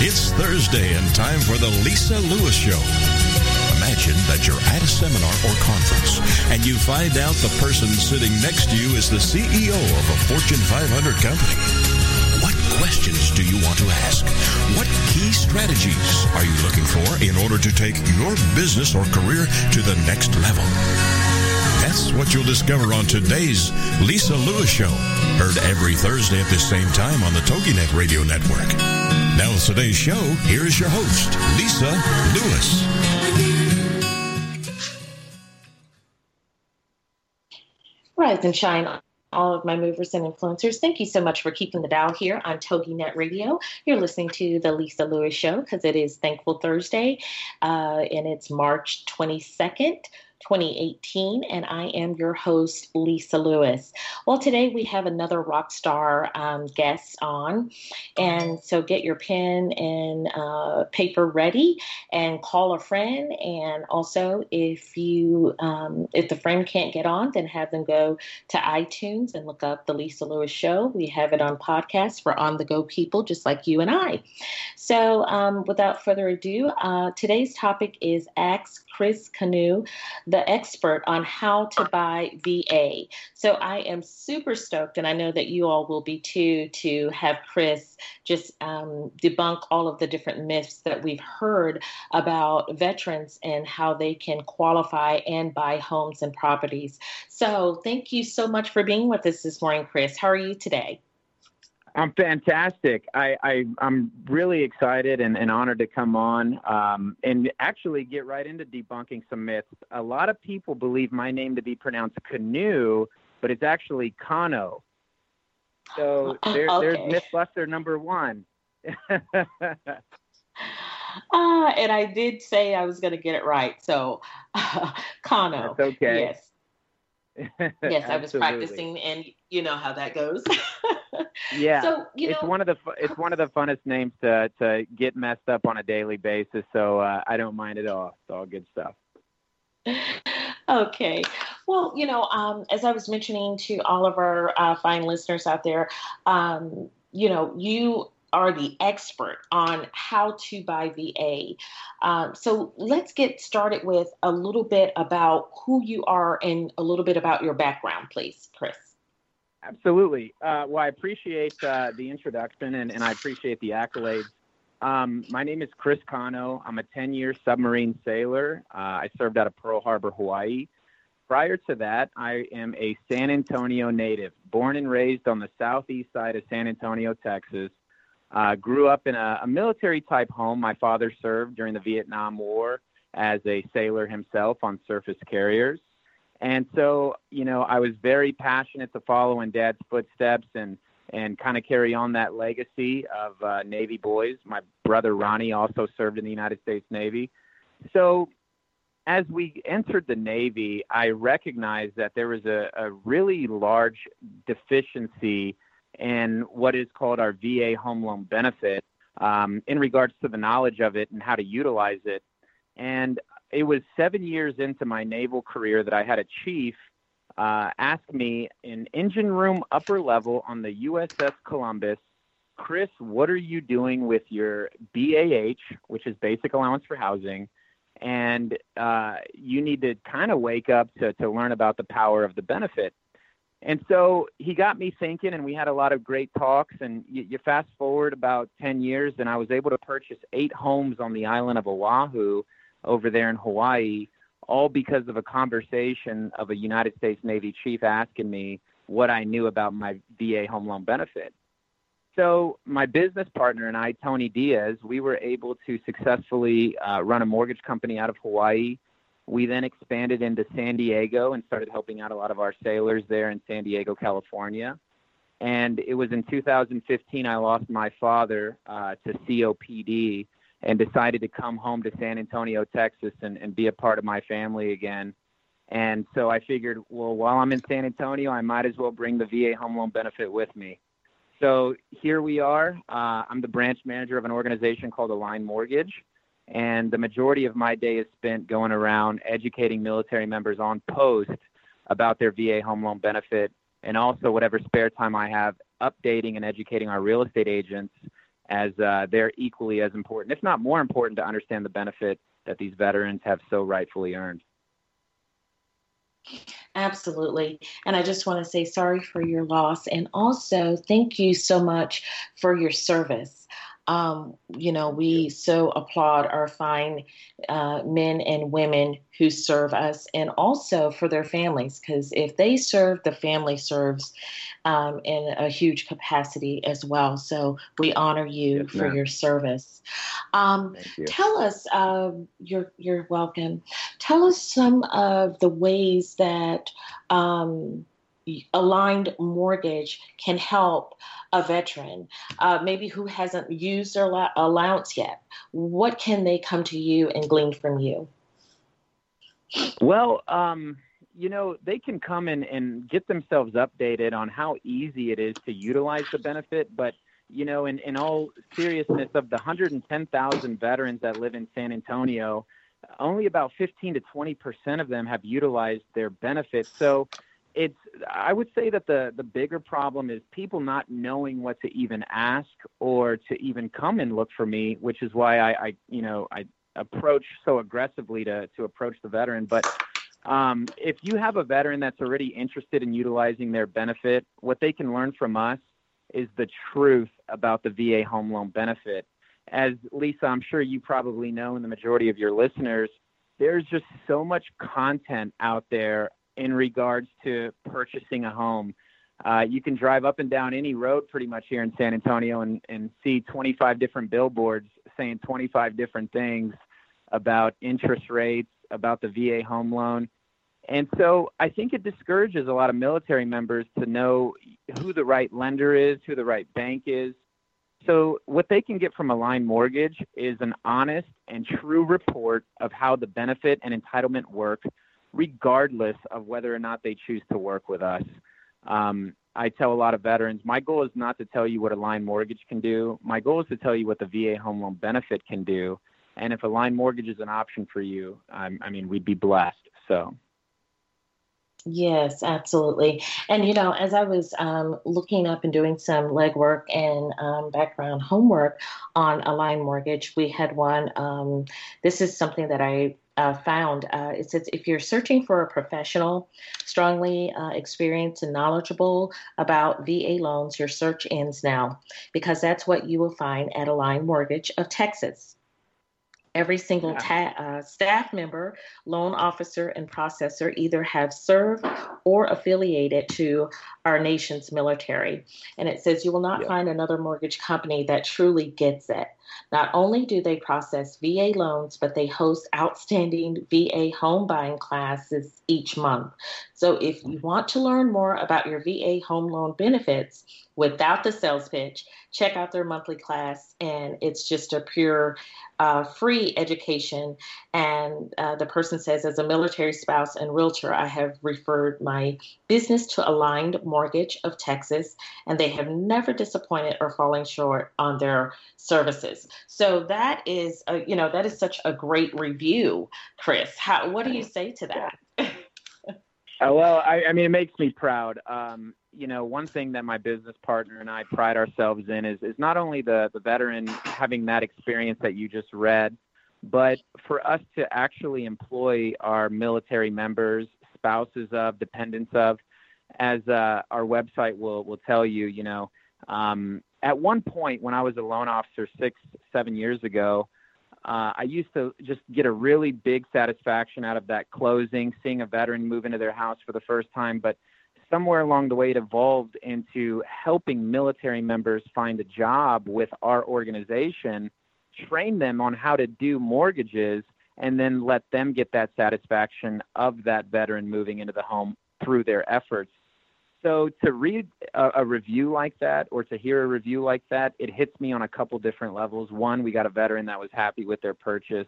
It's Thursday and time for the Lisa Lewis Show. Imagine that you're at a seminar or conference and you find out the person sitting next to you is the CEO of a Fortune 500 company. What questions do you want to ask? What key strategies are you looking for in order to take your business or career to the next level? That's what you'll discover on today's Lisa Lewis Show. Heard every Thursday at the same time on the TogiNet Radio Network. Now with today's show, here is your host, Lisa Lewis. Rise and shine all of my movers and influencers. Thank you so much for keeping the dial here on TogiNet Radio. You're listening to the Lisa Lewis Show because it is Thankful Thursday uh, and it's March 22nd. 2018, and I am your host, Lisa Lewis. Well, today we have another rock star um, guest on, and so get your pen and uh, paper ready and call a friend. And also, if you um, if the friend can't get on, then have them go to iTunes and look up the Lisa Lewis Show. We have it on podcast for on the go people just like you and I. So, um, without further ado, uh, today's topic is Ask Chris Canoe the expert on how to buy VA. So I am super stoked, and I know that you all will be too, to have Chris just um, debunk all of the different myths that we've heard about veterans and how they can qualify and buy homes and properties. So thank you so much for being with us this morning, Chris. How are you today? I'm fantastic. I, I am really excited and, and, honored to come on um, and actually get right into debunking some myths. A lot of people believe my name to be pronounced canoe, but it's actually Cano. So there, okay. there's MythBuster number one. uh, and I did say I was going to get it right. So uh, Cano. That's okay. Yes. Yes, I was practicing, and you know how that goes. yeah, so, you know, it's one of the it's one of the funnest names to to get messed up on a daily basis. So uh, I don't mind at all. It's all good stuff. Okay. Well, you know, um, as I was mentioning to all of our uh, fine listeners out there, um, you know, you are the expert on how to buy VA. Um, so let's get started with a little bit about who you are and a little bit about your background, please, Chris. Absolutely. Uh, well, I appreciate uh, the introduction and, and, I appreciate the accolades. Um, my name is Chris Cano. I'm a 10 year submarine sailor. Uh, I served out of Pearl Harbor, Hawaii. Prior to that, I am a San Antonio native, born and raised on the southeast side of San Antonio, Texas. Uh, grew up in a, a military type home. My father served during the Vietnam War as a sailor himself on surface carriers. And so, you know, I was very passionate to follow in dad's footsteps and, and kind of carry on that legacy of uh, Navy boys. My brother Ronnie also served in the United States Navy. So, as we entered the Navy, I recognized that there was a, a really large deficiency and what is called our VA home loan benefit um, in regards to the knowledge of it and how to utilize it. And it was seven years into my naval career that I had a chief uh, ask me in engine room upper level on the USS Columbus, Chris, what are you doing with your BAH, which is basic allowance for housing? And uh, you need to kind of wake up to, to learn about the power of the benefit. And so he got me thinking, and we had a lot of great talks. And you, you, fast forward about 10 years, and I was able to purchase eight homes on the island of Oahu over there in Hawaii, all because of a conversation of a United States Navy chief asking me what I knew about my VA home loan benefit. So, my business partner and I, Tony Diaz, we were able to successfully uh, run a mortgage company out of Hawaii we then expanded into San Diego and started helping out a lot of our sailors there in San Diego, California. And it was in 2015 I lost my father uh, to COPD and decided to come home to San Antonio, Texas, and, and be a part of my family again. And so I figured, well, while I'm in San Antonio, I might as well bring the VA home loan benefit with me. So here we are. Uh, I'm the branch manager of an organization called Align Mortgage. And the majority of my day is spent going around educating military members on post about their VA home loan benefit, and also whatever spare time I have updating and educating our real estate agents as uh, they're equally as important, if not more important, to understand the benefit that these veterans have so rightfully earned. Absolutely. And I just want to say sorry for your loss. And also, thank you so much for your service. Um, you know, we so applaud our fine uh, men and women who serve us and also for their families, because if they serve, the family serves um, in a huge capacity as well. So we honor you yes, for ma'am. your service. Um, you. Tell us, uh, you're, you're welcome. Tell us some of the ways that um, aligned mortgage can help a veteran, uh, maybe who hasn't used their allowance yet? What can they come to you and glean from you? Well, um, you know, they can come in and get themselves updated on how easy it is to utilize the benefit. But, you know, in, in all seriousness, of the 110,000 veterans that live in San Antonio, only about 15 to 20 percent of them have utilized their benefits. So, it's i would say that the the bigger problem is people not knowing what to even ask or to even come and look for me which is why i, I you know i approach so aggressively to to approach the veteran. But um, if you have a veteran that's already interested in utilizing their benefit what they can learn from us is the truth about the va home loan benefit. As lisa i'm sure you probably know and the majority of your listeners there's just so much content out there in regards to purchasing a home. Uh, you can drive up and down any road pretty much here in San Antonio and, and see 25 different billboards saying 25 different things about interest rates, about the VA home loan. And so I think it discourages a lot of military members to know who the right lender is, who the right bank is. So, what they can get from Align Mortgage is an honest and true report of how the benefit and entitlement work regardless of whether or not they choose to work with us. Um, I tell a lot of veterans, my goal is not to tell you what Align Mortgage can do. My goal is to tell you what the VA home loan benefit can do. And if Align Mortgage is an option for you, I mean, we'd be blessed. So. Yes, absolutely. And you know, as I was um, looking up and doing some legwork and um, background homework on Align Mortgage, we had one. Um, this is something that I uh, found. Uh, it says if you're searching for a professional, strongly uh, experienced and knowledgeable about VA loans, your search ends now because that's what you will find at Align Mortgage of Texas. Every single ta- uh, staff member, loan officer, and processor either have served or affiliated to our nation's military. And it says you will not find another mortgage company that truly gets it. Not only do they process VA loans, but they host outstanding VA home buying classes each month. So if you want to learn more about your VA home loan benefits without the sales pitch, check out their monthly class. And it's just a pure uh, free education. And uh, the person says, as a military spouse and realtor, I have referred my business to Aligned Mortgage of Texas, and they have never disappointed or fallen short on their services. So that is, a, you know, that is such a great review, Chris. How, what do you say to that? Uh, well, I, I, mean, it makes me proud. Um, you know, one thing that my business partner and I pride ourselves in is, is not only the, the veteran having that experience that you just read, but for us to actually employ our military members, spouses of, dependents of, as uh, our website will, will tell you, you know, um, at one point when I was a loan officer six, seven years ago, uh, I used to just get a really big satisfaction out of that closing, seeing a veteran move into their house for the first time. But somewhere along the way, it evolved into helping military members find a job with our organization, train them on how to do mortgages, and then let them get that satisfaction of that veteran moving into the home through their efforts. So to read a, a, review like that or to hear a review like that, it hits me on a couple different levels. One, we got a veteran that was happy with their purchase,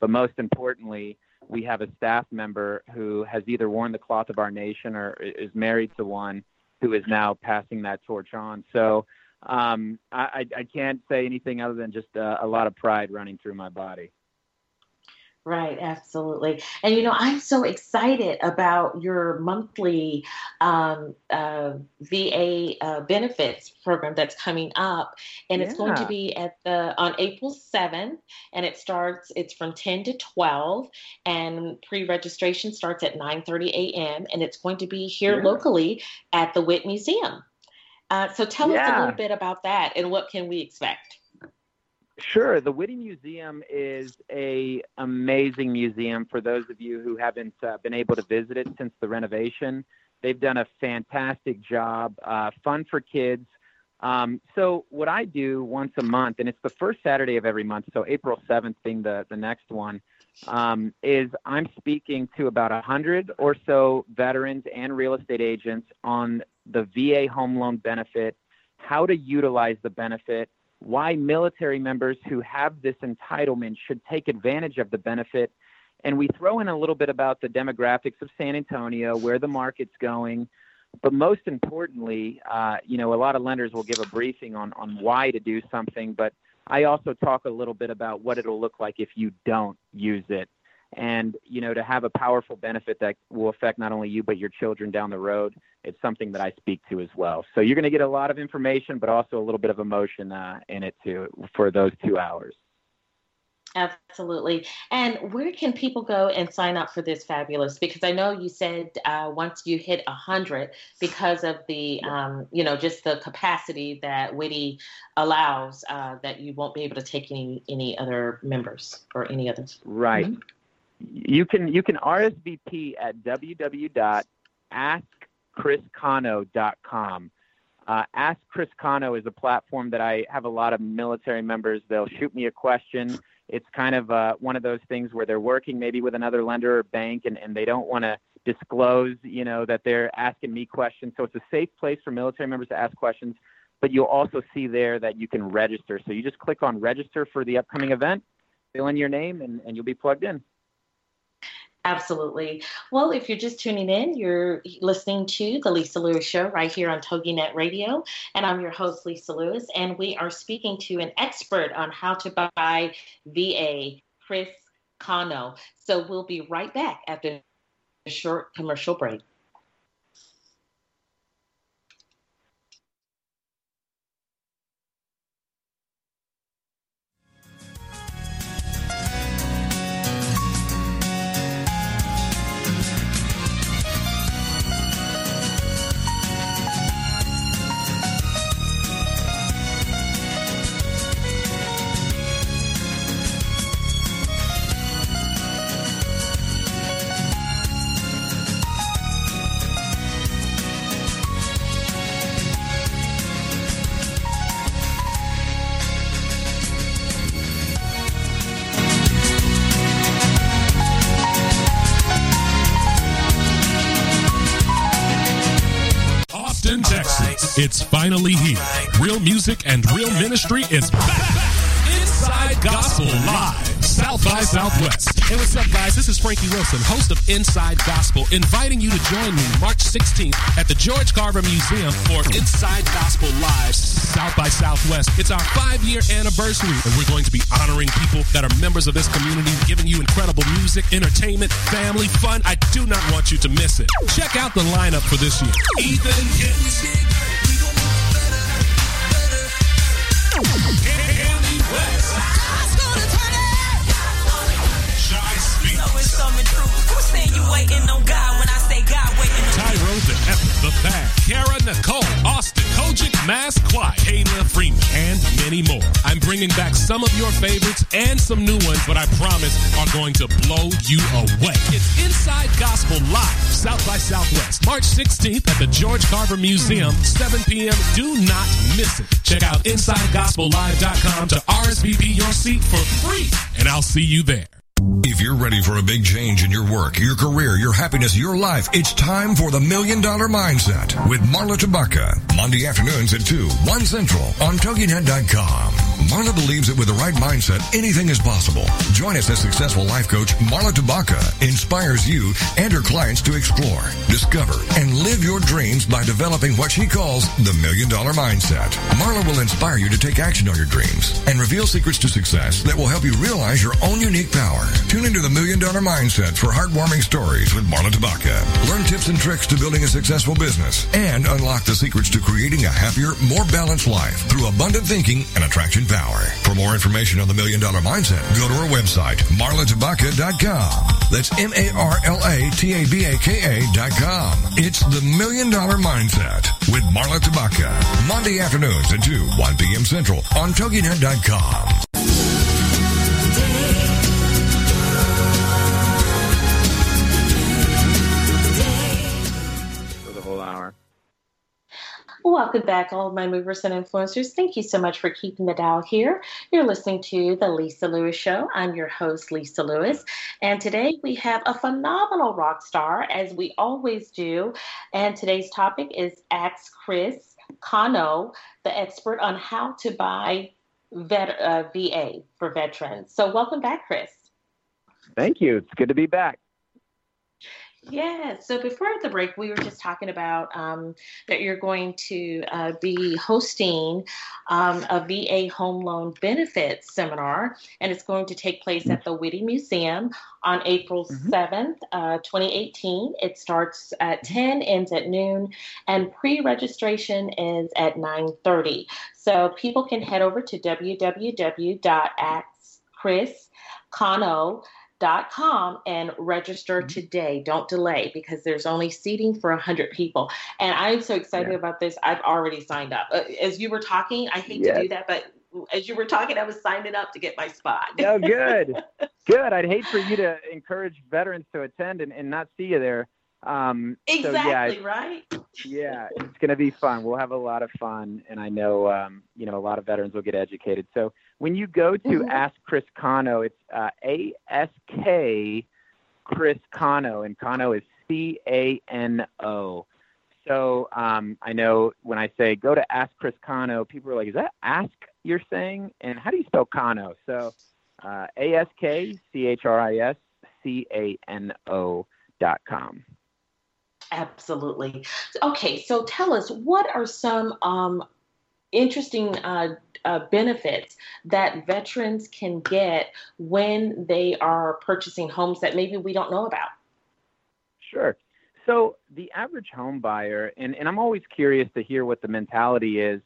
but most importantly, we have a staff member who has either worn the cloth of our nation or is married to one who is now passing that torch on. So um, I, I, can't say anything other than just uh, a lot of pride running through my body. Right, absolutely. And you know, I'm so excited about your monthly um, uh, VA uh, benefits program that's coming up, and it's going to be at the on April 7th, and it starts. It's from 10 to 12, and pre-registration starts at 9:30 a.m. and it's going to be here yeah. locally at the Witte Museum. Uh, so tell yeah. us a little bit about that and what can we expect. Sure. The Witte Museum is a amazing museum for those of you who haven't uh, been able to visit it since the renovation. They've done a fantastic job, uh, fun for kids. Um, so what I do once a month, and it's the first Saturday of every month, so April 7th being the, the next one, um, is I'm speaking to about 100 or so veterans and real estate agents on the VA home loan benefit, how to utilize the benefit, why military members who have this entitlement should take advantage of the benefit. And we throw in a little bit about the demographics of San Antonio, where the market's going. But most importantly, uh, you know, a lot of lenders will give a briefing on, on why to do something. But I also talk a little bit about what it'll look like if you don't use it and you know to have a powerful benefit that will affect not only you but your children down the road it's something that i speak to as well so you're going to get a lot of information but also a little bit of emotion uh, in it too for those two hours Absolutely. And where can people go and sign up for this fabulous? Because I know you said uh, once you hit a hundred, because of the, um, you know, just the capacity that Witte allows, uh, that you won't be able to take any any other members or any others. Right. Mm-hmm you can you can RSVP at www.askchriscano.com. Uh, Ask Chris Cano is a platform that I have a lot of military members. They'll shoot me a question. It's kind of uh, one of those things where they're working maybe with another lender or bank, and, and they don't want to disclose, you know, that they're asking me questions. So it's a safe place for military members to ask questions. But you'll also see there that you can register. So you just click on register for the upcoming event, fill in your name, and, and you'll be plugged in. Absolutely. Well, if you're just tuning in, you're listening to the Lisa Lewis Show right here on TogiNet Radio, and I'm your host, Lisa Lewis, and we are speaking to an expert on how to buy VA, Chris Cano. So we'll be right back after a short commercial break. Finally here. Real music and real ministry is back. Inside Gospel Live, South by Southwest. Hey, what's up, guys? This is Frankie Wilson, host of Inside Gospel, inviting you to join me March 16th at the George Carver Museum for Inside Gospel Live, South by Southwest. It's our five year anniversary, and we're going to be honoring people that are members of this community, giving you incredible music, entertainment, family, fun. I do not want you to miss it. Check out the lineup for this year. Ethan the Bag, Kara Nicole, Austin, Kojic, Mass Quiet, Kayla Freeman, and many more. I'm bringing back some of your favorites and some new ones, but I promise are going to blow you away. It's Inside Gospel Live, South by Southwest, March 16th at the George Carver Museum, 7 p.m. Do not miss it. Check out InsideGospelLive.com to RSVP your seat for free, and I'll see you there. If you're ready for a big change in your work, your career, your happiness, your life, it's time for the Million Dollar Mindset with Marla Tabaka. Monday afternoons at 2, 1 Central on TogiNet.com. Marla believes that with the right mindset, anything is possible. Join us as successful life coach Marla Tabaka inspires you and her clients to explore, discover, and live your dreams by developing what she calls the million dollar mindset. Marla will inspire you to take action on your dreams and reveal secrets to success that will help you realize your own unique power. Tune into the million dollar mindset for heartwarming stories with Marla Tabaka. Learn tips and tricks to building a successful business and unlock the secrets to creating a happier, more balanced life through abundant thinking and attraction power. For more information on the Million Dollar Mindset, go to our website, marlatabaka.com. That's M-A-R-L-A-T-A-B-A-K-A dot com. It's the Million Dollar Mindset with Marla Tabaka. Monday afternoons at 2, 1 p.m. Central on TogiNet.com. Welcome back, all my movers and influencers. Thank you so much for keeping the dial here. You're listening to The Lisa Lewis Show. I'm your host, Lisa Lewis. And today we have a phenomenal rock star, as we always do. And today's topic is Ask Chris Cano, the expert on how to buy vet, uh, VA for veterans. So, welcome back, Chris. Thank you. It's good to be back. Yeah. So before the break, we were just talking about um, that you're going to uh, be hosting um, a VA home loan benefits seminar, and it's going to take place at the Witte Museum on April mm-hmm. 7th, uh, 2018. It starts at 10, ends at noon, and pre-registration is at 9:30. So people can head over to www.askchriscano.com dot com and register mm-hmm. today. Don't delay because there's only seating for 100 people. And I'm so excited yeah. about this. I've already signed up. Uh, as you were talking, I hate yes. to do that, but as you were talking, I was signing up to get my spot. oh, good. good. I'd hate for you to encourage veterans to attend and, and not see you there. Um, exactly so yeah, right. yeah, it's going to be fun. We'll have a lot of fun, and I know um, you know a lot of veterans will get educated. So when you go to mm-hmm. Ask Chris Cano, it's uh, A S K Chris Cano, and Cano is C A N O. So um, I know when I say go to Ask Chris Cano, people are like, "Is that Ask you're saying?" And how do you spell Cano? So uh, A S K C H R I S C A N O dot com. Absolutely. Okay, so tell us what are some um, interesting uh, uh, benefits that veterans can get when they are purchasing homes that maybe we don't know about? Sure. So the average home buyer, and, and I'm always curious to hear what the mentality is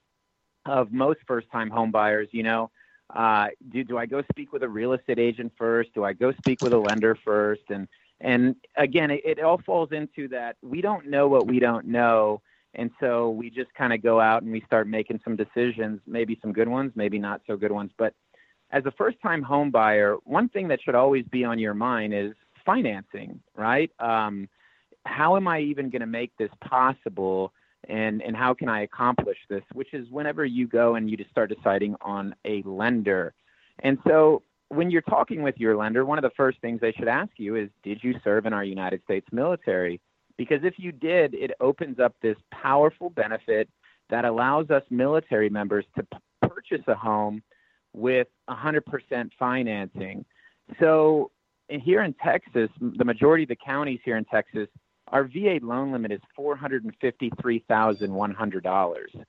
of most first-time home buyers. You know, uh, do do I go speak with a real estate agent first? Do I go speak with a lender first? And and again, it, it all falls into that we don't know what we don't know. And so we just kind of go out and we start making some decisions, maybe some good ones, maybe not so good ones. But as a first time home buyer, one thing that should always be on your mind is financing, right? Um, how am I even going to make this possible? And, and how can I accomplish this? Which is whenever you go and you just start deciding on a lender. And so when you're talking with your lender, one of the first things they should ask you is, Did you serve in our United States military? Because if you did, it opens up this powerful benefit that allows us military members to p- purchase a home with 100% financing. So eh, here in Texas, the majority of the counties here in Texas, our VA loan limit is $453,100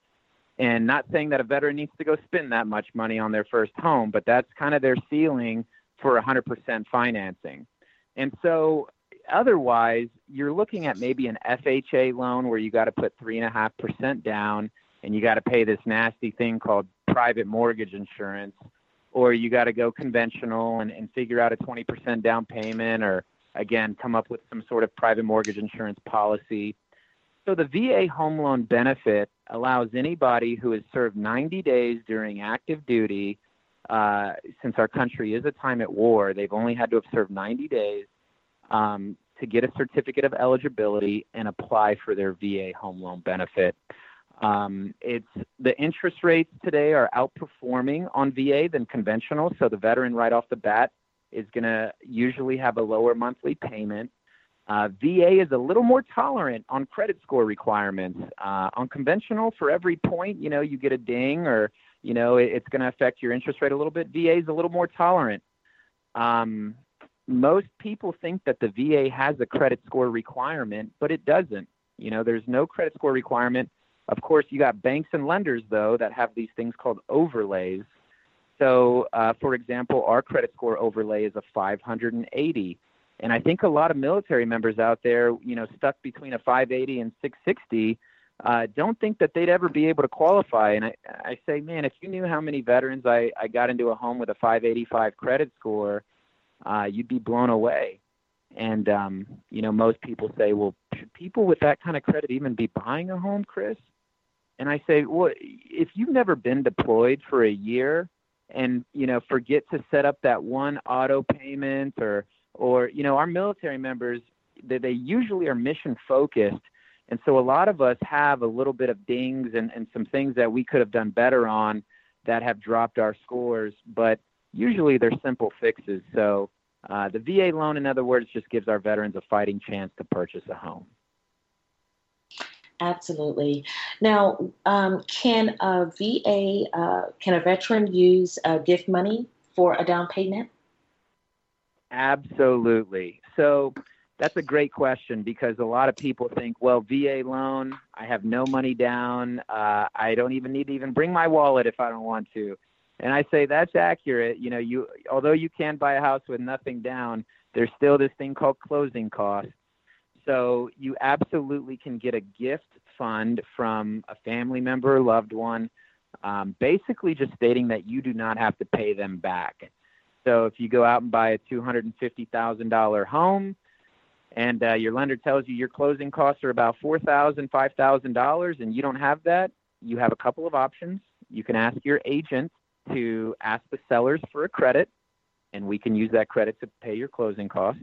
and not saying that a veteran needs to go spend that much money on their first home, but that's kind of their ceiling for 100% financing. And so otherwise, you're looking at maybe an FHA loan where you got to put 3.5% down and you got to pay this nasty thing called private mortgage insurance, or you got to go conventional and, and figure out a 20% down payment, or again, come up with some sort of private mortgage insurance policy. So the VA home loan benefit allows anybody who has served 90 days during active duty, uh, since our country is a time at war, they've only had to have served 90 days um, to get a certificate of eligibility and apply for their VA home loan benefit. Um, it's the interest rates today are outperforming on VA than conventional, so the veteran right off the bat is going to usually have a lower monthly payment. Uh, VA is a little more tolerant on credit score requirements. Uh, on conventional, for every point, you know, you get a ding or you know, it, it's going to affect your interest rate a little bit. VA is a little more tolerant. Um, most people think that the VA has a credit score requirement, but it doesn't. You know, there's no credit score requirement. Of course, you got banks and lenders though that have these things called overlays. So, uh, for example, our credit score overlay is a 580, and I think a lot of military members out there, you know, stuck between a 580 and 660, uh, don't think that they'd ever be able to qualify. And I, I say, man, if you knew how many veterans I, I got into a home with a 585 credit score, uh, you'd be blown away. And um, you know, most people say, well, should people with that kind of credit even be buying a home, Chris? And I say, well, if you've never been deployed for a year and you know forget to set up that one auto payment or or you know our military members they, they usually are mission focused and so a lot of us have a little bit of dings and, and some things that we could have done better on that have dropped our scores but usually they're simple fixes so uh, the va loan in other words just gives our veterans a fighting chance to purchase a home Absolutely. Now, um, can a VA, uh, can a veteran use uh, gift money for a down payment? Absolutely. So that's a great question because a lot of people think, well, VA loan, I have no money down. Uh, I don't even need to even bring my wallet if I don't want to. And I say that's accurate. You know, you although you can buy a house with nothing down, there's still this thing called closing costs so you absolutely can get a gift fund from a family member or loved one, um, basically just stating that you do not have to pay them back. So if you go out and buy a $250,000 home and uh, your lender tells you your closing costs are about $4,000, $5,000 and you don't have that, you have a couple of options. You can ask your agent to ask the sellers for a credit, and we can use that credit to pay your closing costs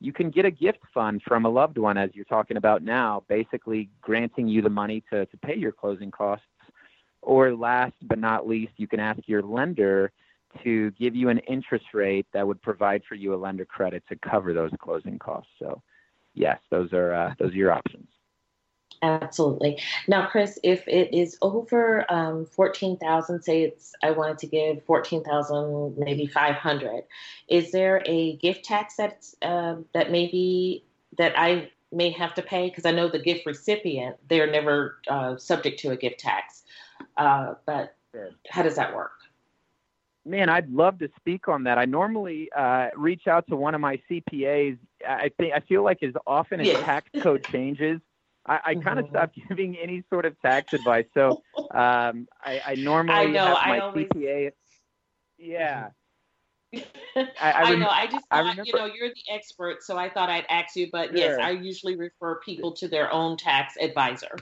you can get a gift fund from a loved one, as you're talking about now, basically granting you the money to, to pay your closing costs. Or last but not least, you can ask your lender to give you an interest rate that would provide for you a lender credit to cover those closing costs. So, yes, those are uh, those are your options. Absolutely. Now, Chris, if it is over um, fourteen thousand, say it's I wanted to give fourteen thousand, maybe five hundred. Is there a gift tax that's uh, that maybe that I may have to pay? Because I know the gift recipient they're never uh, subject to a gift tax. Uh, but how does that work? Man, I'd love to speak on that. I normally uh, reach out to one of my CPAs. I think I feel like as often as yes. tax code changes I, I kind of mm-hmm. stopped giving any sort of tax advice. So um, I, I normally I know, have my always... CPA. Yeah. I, I, I, know. I just thought, remember... you know, you're the expert, so I thought I'd ask you. But sure. yes, I usually refer people to their own tax advisor.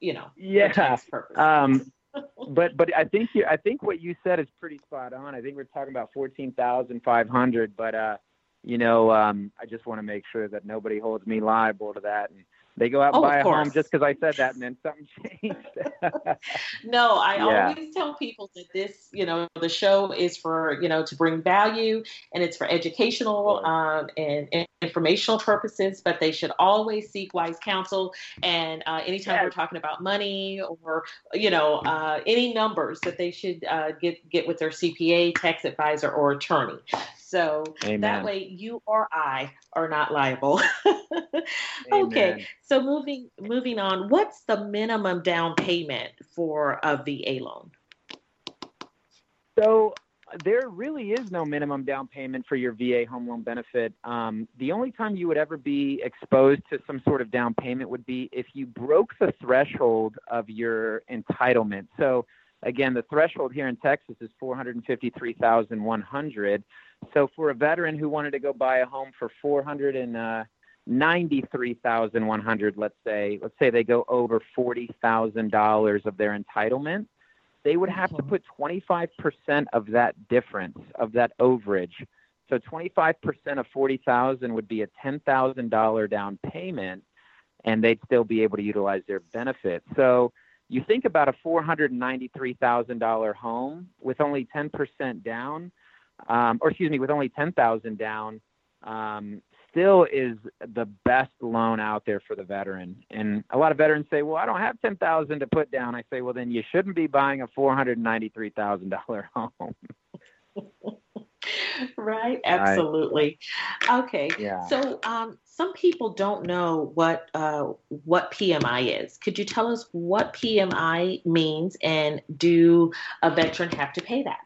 You know, yeah. Um, but but I think you, I think what you said is pretty spot on. I think we're talking about fourteen thousand five hundred, but uh, you know, um, I just want to make sure that nobody holds me liable to that. And they go out and oh, buy a home just because I said that, and then something changed. no, I yeah. always tell people that this, you know, the show is for you know to bring value and it's for educational um, and, and, informational purposes, but they should always seek wise counsel. And uh, anytime yes. we're talking about money or you know uh, any numbers, that they should uh, get get with their CPA, tax advisor, or attorney. So Amen. that way you or I are not liable. okay. So moving moving on, what's the minimum down payment for a VA loan? So there really is no minimum down payment for your VA home loan benefit. Um, the only time you would ever be exposed to some sort of down payment would be if you broke the threshold of your entitlement. So again, the threshold here in Texas is 453,100. So for a veteran who wanted to go buy a home for four hundred and uh, ninety-three thousand one hundred, let's say, let's say they go over forty thousand dollars of their entitlement, they would have to put twenty-five percent of that difference of that overage. So twenty-five percent of forty thousand would be a ten thousand dollar down payment, and they'd still be able to utilize their benefits. So you think about a four hundred ninety-three thousand dollar home with only ten percent down um, or excuse me, with only 10,000 down, um, still is the best loan out there for the veteran. And a lot of veterans say, "Well, I don't have ten thousand to put down." I say, "Well, then you shouldn't be buying a four hundred ninety-three thousand dollar home." right absolutely right. okay yeah. so um, some people don't know what uh, what pmi is. Could you tell us what pmi means and do a veteran have to pay that?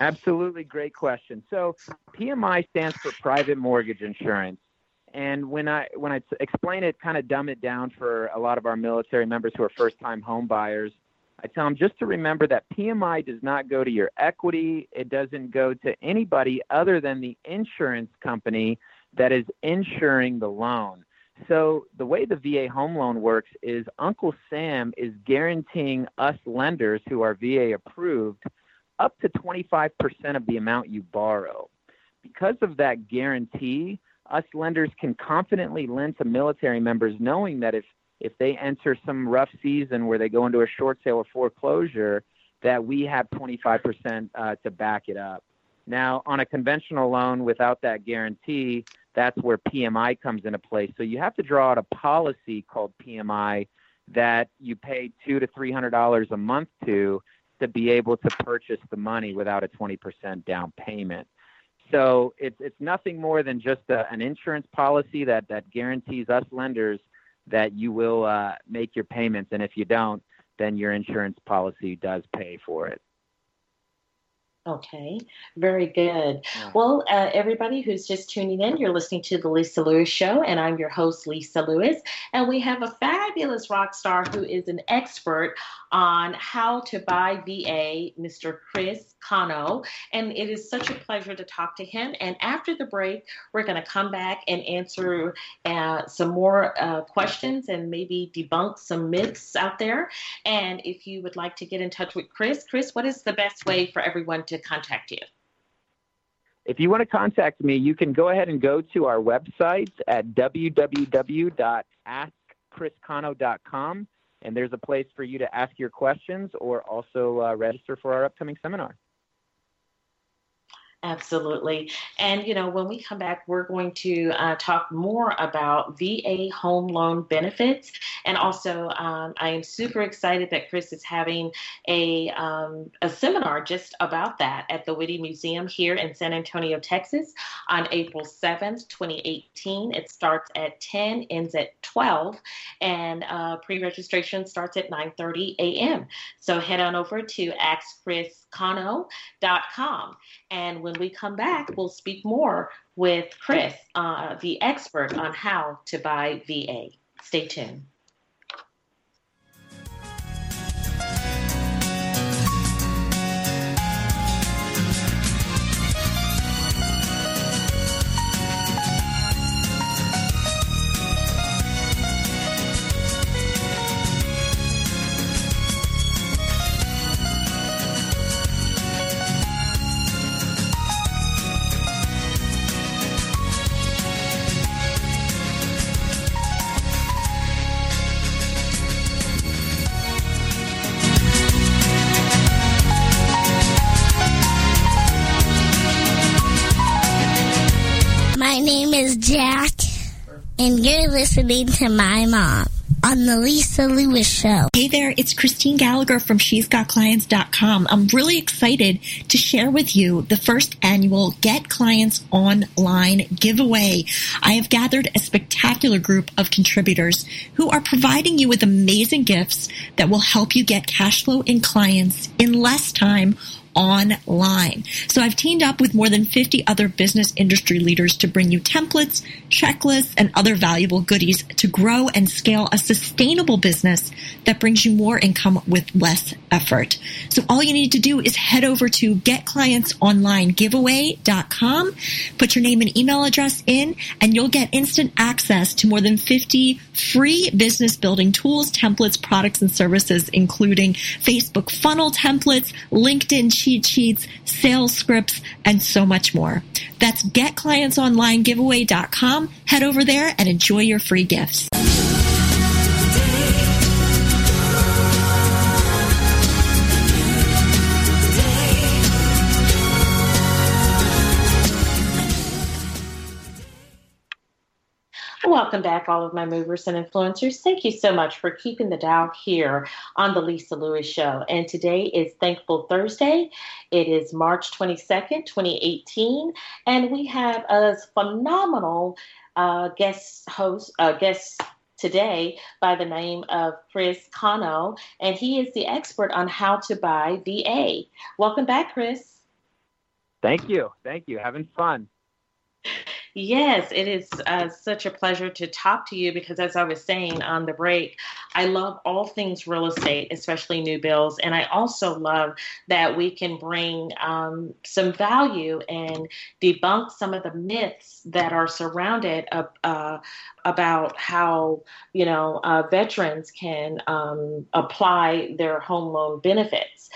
Absolutely. Great question. So pmi stands for private mortgage insurance. And when i when i explain it kind of dumb it down for a lot of our military members who are first time home buyers I tell them just to remember that PMI does not go to your equity. It doesn't go to anybody other than the insurance company that is insuring the loan. So the way the VA home loan works is Uncle Sam is guaranteeing us lenders who are VA approved up to 25% of the amount you borrow. Because of that guarantee, us lenders can confidently lend to military members knowing that if if they enter some rough season where they go into a short sale or foreclosure, that we have 25% uh, to back it up. Now, on a conventional loan without that guarantee, that's where PMI comes into play. So you have to draw out a policy called PMI that you pay two to three hundred dollars a month to to be able to purchase the money without a 20% down payment. So it's it's nothing more than just a, an insurance policy that that guarantees us lenders that you will uh, make your payments, and if you don't, then your insurance policy does pay for it. Okay, very good. Yeah. Well, uh, everybody who's just tuning in, you're listening to the Lisa Lewis Show, and I'm your host, Lisa Lewis. And we have a fabulous rock star who is an expert on how to buy VA, Mr. Chris Cano. And it is such a pleasure to talk to him. And after the break, we're going to come back and answer uh, some more uh, questions and maybe debunk some myths out there. And if you would like to get in touch with Chris, Chris, what is the best way for everyone to contact you? If you want to contact me, you can go ahead and go to our website at www.askchriscano.com and there's a place for you to ask your questions or also uh, register for our upcoming seminar. Absolutely. And, you know, when we come back, we're going to uh, talk more about VA home loan benefits. And also, um, I am super excited that Chris is having a, um, a seminar just about that at the Witte Museum here in San Antonio, Texas on April 7th, 2018. It starts at 10, ends at 12, and uh, pre registration starts at 9.30 a.m. So head on over to AskChrisCano.com. And when we come back, we'll speak more with Chris, uh, the expert on how to buy VA. Stay tuned. Listening to my mom on the Lisa Lewis Show. Hey there, it's Christine Gallagher from She's Got Clients.com. I'm really excited to share with you the first annual Get Clients Online giveaway. I have gathered a spectacular group of contributors who are providing you with amazing gifts that will help you get cash flow in clients in less time online. So I've teamed up with more than 50 other business industry leaders to bring you templates, checklists, and other valuable goodies to grow and scale a sustainable business that brings you more income with less effort. So all you need to do is head over to getclientsonlinegiveaway.com, put your name and email address in, and you'll get instant access to more than 50 free business building tools, templates, products, and services, including Facebook funnel templates, LinkedIn cheat sheets, sales scripts, and so much more. That's getclientsonlinegiveaway.com. Head over there and enjoy your free gifts. Welcome back, all of my movers and influencers. Thank you so much for keeping the dial here on the Lisa Lewis Show. And today is Thankful Thursday. It is March 22nd, 2018. And we have a phenomenal uh, guest host, uh, guest today by the name of Chris Cano. And he is the expert on how to buy VA. Welcome back, Chris. Thank you. Thank you. Having fun. Yes, it is uh, such a pleasure to talk to you because, as I was saying on the break, I love all things real estate, especially new bills. And I also love that we can bring um, some value and debunk some of the myths that are surrounded uh, about how, you know, uh, veterans can um, apply their home loan benefits.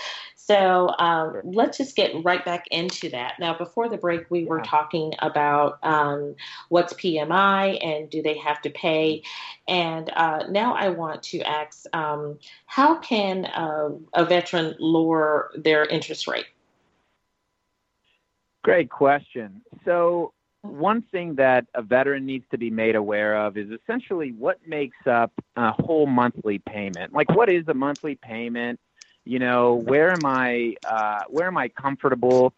So um, let's just get right back into that. Now, before the break, we were talking about um, what's PMI and do they have to pay. And uh, now I want to ask um, how can uh, a veteran lower their interest rate? Great question. So, one thing that a veteran needs to be made aware of is essentially what makes up a whole monthly payment. Like, what is a monthly payment? You know where am i uh, where am i comfortable?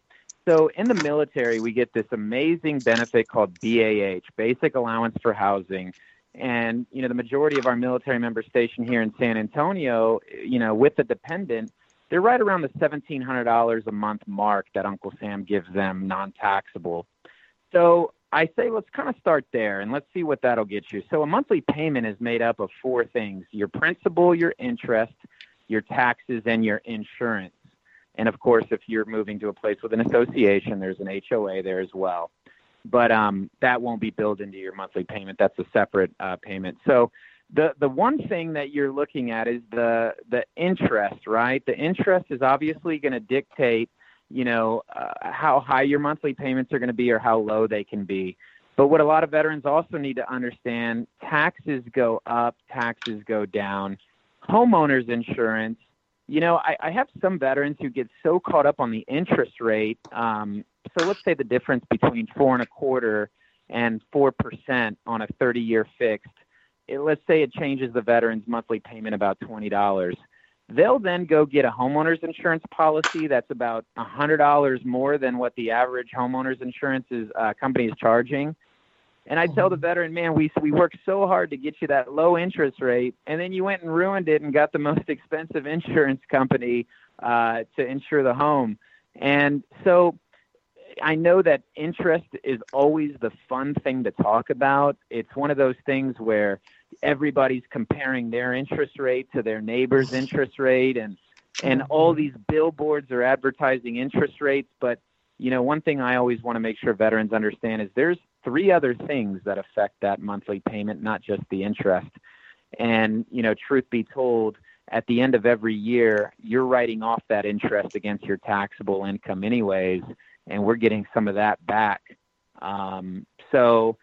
So in the military we get this amazing benefit called BAH basic allowance for housing. And you know the majority of our military members stationed here in san antonio you know with a dependent they're right around the $1700 a month mark that uncle sam gives them non-taxable. So I say let's kind of start there and let's see what that'll get you. So a monthly payment is made up of four things: your principal, your interest, your taxes, and your insurance. And of course, if you're moving to a place with an association, there's an HOA there as well. But um, that won't be billed into your monthly payment. That's a separate uh, payment. So the the one thing that you're looking at is the the interest, right? The interest is obviously going to dictate, you know, uh, how high your monthly payments are going to be or how low they can be. But what a lot of veterans also need to understand, taxes go up, taxes go down homeowners insurance, you know, I, I have some veterans who get so caught up on the interest rate. Um, so let's say the difference between four and a quarter and four percent on a 30-year fixed. It, let's say it changes the veteran's monthly payment about twenty dollars. They'll then go get a homeowner's insurance policy that's about a hundred dollars more than what the average homeowner's insurance is, uh, company is charging. And I tell the mm-hmm. veteran, man, we we worked so hard to get you that low interest rate, and then you went and ruined it and got the most expensive insurance company uh, to insure the home. And so I know that interest is always the fun thing to talk about. It's one of those things where everybody's comparing their interest rate to their neighbor's interest rate, and and all mm-hmm. these billboards are advertising interest rates, but you know, one thing I always want to make sure veterans understand is there's three other things that affect that monthly payment, not just the interest. And, you know, truth be told, at the end of every year, you're writing off that interest against your taxable income, anyways, and we're getting some of that back. Um, so,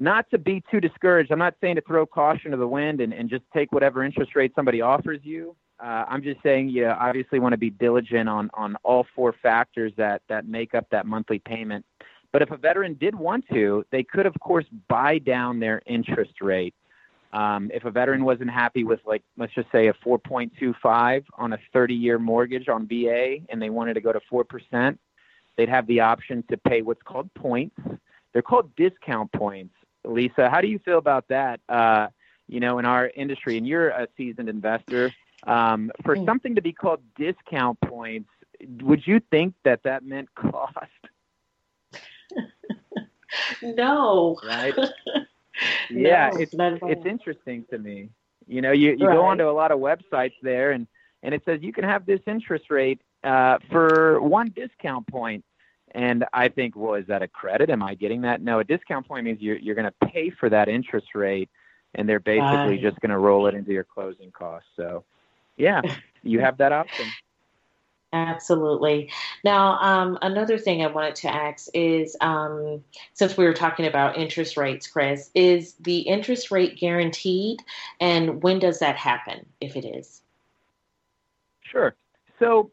not to be too discouraged, I'm not saying to throw caution to the wind and, and just take whatever interest rate somebody offers you. Uh, I'm just saying you obviously want to be diligent on, on all four factors that, that make up that monthly payment. But if a veteran did want to, they could, of course, buy down their interest rate. Um, if a veteran wasn't happy with, like, let's just say a 4.25 on a 30 year mortgage on VA and they wanted to go to 4%, they'd have the option to pay what's called points. They're called discount points. Lisa, how do you feel about that? Uh, you know, in our industry, and you're a seasoned investor, um, for mm. something to be called discount points, would you think that that meant cost? no. Right. yeah, no, it's it's interesting to me. You know, you you right. go onto a lot of websites there, and and it says you can have this interest rate uh, for one discount point. And I think, well, is that a credit? Am I getting that? No, a discount point means you're you're going to pay for that interest rate, and they're basically right. just going to roll it into your closing costs. So, yeah, you have that option. Absolutely. Now, um, another thing I wanted to ask is um, since we were talking about interest rates, Chris, is the interest rate guaranteed? And when does that happen, if it is? Sure. So,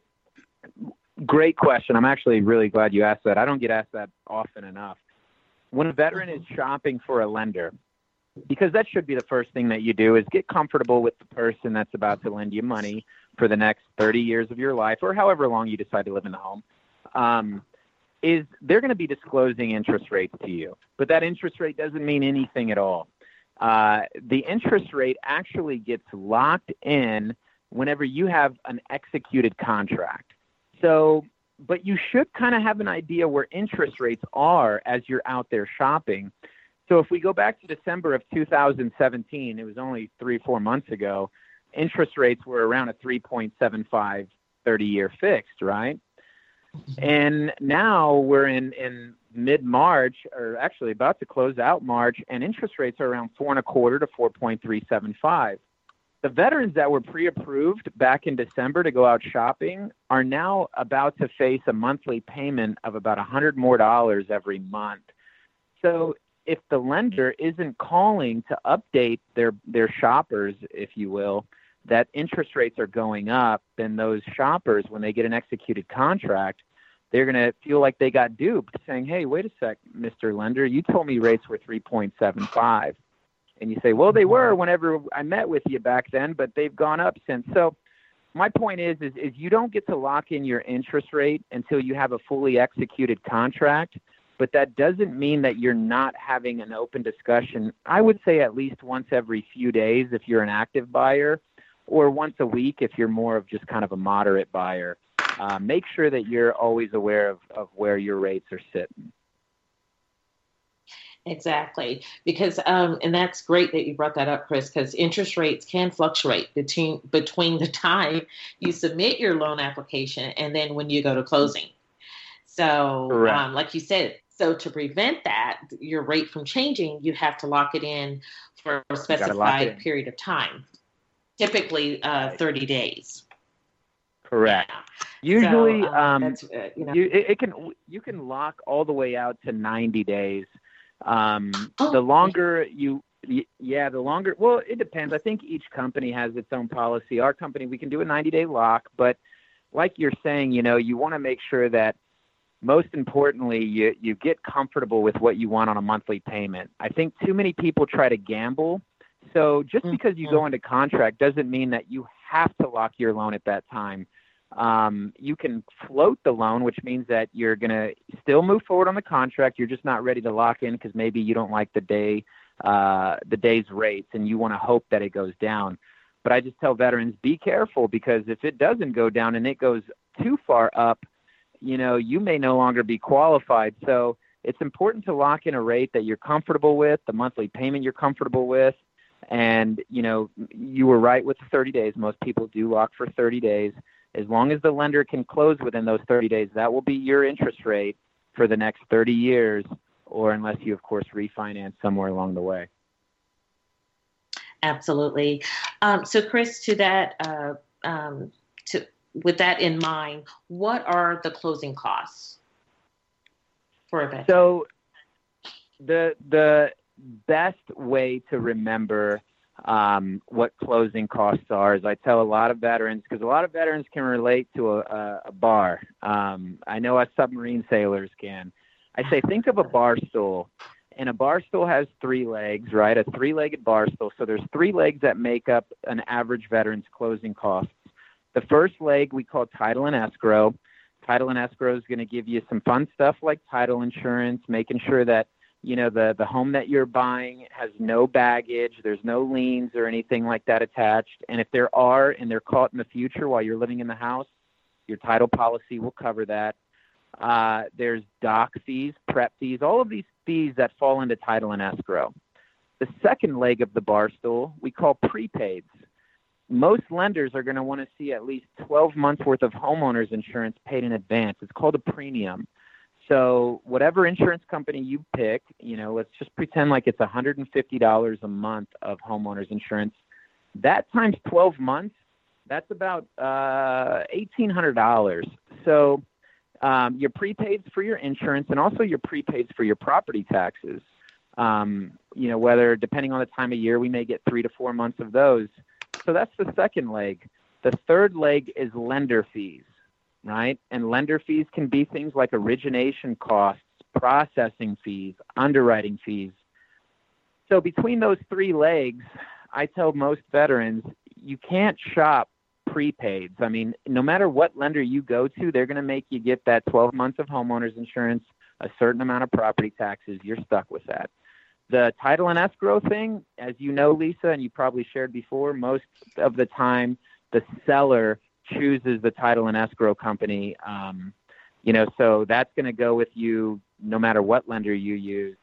great question. I'm actually really glad you asked that. I don't get asked that often enough. When a veteran is mm-hmm. shopping for a lender, because that should be the first thing that you do is get comfortable with the person that's about to lend you money for the next 30 years of your life or however long you decide to live in the home um, is they're going to be disclosing interest rates to you. But that interest rate doesn't mean anything at all. Uh, the interest rate actually gets locked in whenever you have an executed contract. So but you should kind of have an idea where interest rates are as you're out there shopping. So if we go back to December of 2017, it was only three, four months ago, interest rates were around a 3.75 30 year fixed, right? Mm-hmm. And now we're in, in mid March, or actually about to close out March, and interest rates are around four and a quarter to 4.375. The veterans that were pre approved back in December to go out shopping are now about to face a monthly payment of about a hundred more dollars every month. So if the lender isn't calling to update their their shoppers, if you will, that interest rates are going up, then those shoppers, when they get an executed contract, they're going to feel like they got duped, saying, "Hey, wait a sec, Mr. Lender, you told me rates were 3.75." And you say, "Well, they were mm-hmm. whenever I met with you back then, but they've gone up since." So, my point is, is, is you don't get to lock in your interest rate until you have a fully executed contract but that doesn't mean that you're not having an open discussion. I would say at least once every few days if you're an active buyer, or once a week if you're more of just kind of a moderate buyer. Uh, make sure that you're always aware of, of where your rates are sitting. Exactly, because um, and that's great that you brought that up, Chris. Because interest rates can fluctuate between between the time you submit your loan application and then when you go to closing. So, um, like you said, so to prevent that, your rate from changing, you have to lock it in for a specified period of time, typically uh, 30 days. Correct. Yeah. Usually, so, um, um uh, you know, you, it, it, can you can lock all the way out to 90 days. Um, oh, the longer you, yeah, the longer. Well, it depends. I think each company has its own policy. Our company, we can do a 90 day lock, but like you're saying, you know, you want to make sure that most importantly, you, you get comfortable with what you want on a monthly payment. I think too many people try to gamble. So just because you go mm-hmm. into contract doesn't mean that you have to lock your loan at that time. Um, you can float the loan, which means that you're going to still move forward on the contract. You're just not ready to lock in because maybe you don't like the day, uh, the day's rates, and you want to hope that it goes down. But I just tell veterans be careful because if it doesn't go down and it goes too far up, you know, you may no longer be qualified. So it's important to lock in a rate that you're comfortable with, the monthly payment you're comfortable with. And, you know, you were right with the 30 days. Most people do lock for 30 days. As long as the lender can close within those 30 days, that will be your interest rate for the next 30 years, or unless you, of course, refinance somewhere along the way. Absolutely. Um, so, Chris, to that, uh, um, to with that in mind, what are the closing costs for a veteran? So the the best way to remember um, what closing costs are is I tell a lot of veterans because a lot of veterans can relate to a, a bar. Um, I know us submarine sailors can. I say think of a bar stool, and a bar stool has three legs, right? A three-legged bar stool. So there's three legs that make up an average veteran's closing costs. The first leg we call title and escrow. Title and escrow is going to give you some fun stuff like title insurance, making sure that you know the the home that you're buying has no baggage, there's no liens or anything like that attached. And if there are and they're caught in the future while you're living in the house, your title policy will cover that. Uh, there's doc fees, prep fees, all of these fees that fall into title and escrow. The second leg of the bar stool we call prepaids most lenders are going to want to see at least 12 months worth of homeowners insurance paid in advance. It's called a premium. So whatever insurance company you pick, you know, let's just pretend like it's $150 a month of homeowners insurance. That times 12 months, that's about uh, $1,800. So um, your prepaids for your insurance and also your prepaids for your property taxes. Um, you know, whether depending on the time of year, we may get three to four months of those. So that's the second leg. The third leg is lender fees, right? And lender fees can be things like origination costs, processing fees, underwriting fees. So between those three legs, I tell most veterans you can't shop prepaids. I mean, no matter what lender you go to, they're going to make you get that 12 months of homeowners insurance, a certain amount of property taxes. You're stuck with that. The title and escrow thing, as you know, Lisa, and you probably shared before, most of the time the seller chooses the title and escrow company. Um, you know, so that's going to go with you no matter what lender you use.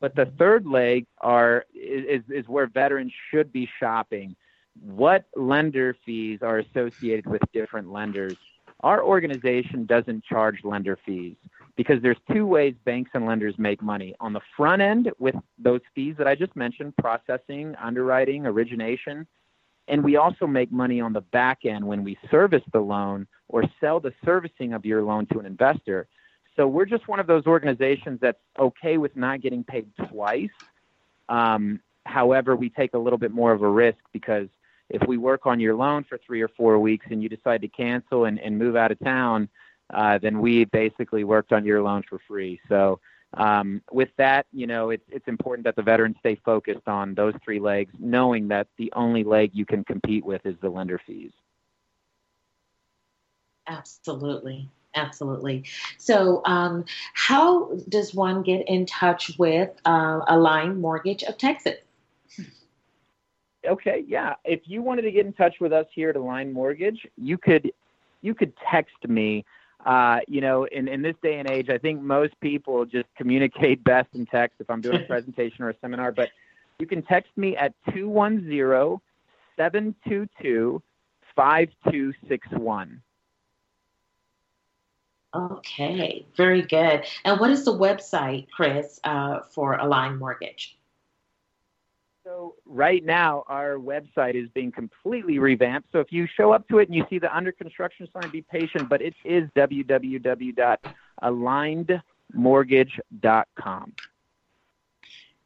But the third leg are is, is where veterans should be shopping. What lender fees are associated with different lenders? Our organization doesn't charge lender fees because there's two ways banks and lenders make money. On the front end with those fees that I just mentioned, processing, underwriting, origination, and we also make money on the back end when we service the loan or sell the servicing of your loan to an investor. So we're just one of those organizations that's okay with not getting paid twice. Um, however, we take a little bit more of a risk because if we work on your loan for three or four weeks and you decide to cancel and, and move out of town, uh, then we basically worked on your loan for free. So um, with that, you know, it's it's important that the veterans stay focused on those three legs, knowing that the only leg you can compete with is the lender fees. Absolutely. Absolutely. So, um, how does one get in touch with uh, Align Mortgage of Texas? Okay, yeah. If you wanted to get in touch with us here at Align Mortgage, you could you could text me. Uh, you know, in, in this day and age, I think most people just communicate best in text if I'm doing a presentation or a seminar. But you can text me at 210 722 5261. Okay, very good. And what is the website, Chris, uh, for Align Mortgage? So right now, our website is being completely revamped. So if you show up to it and you see the under construction sign, be patient. But it is www.alignedmortgage.com.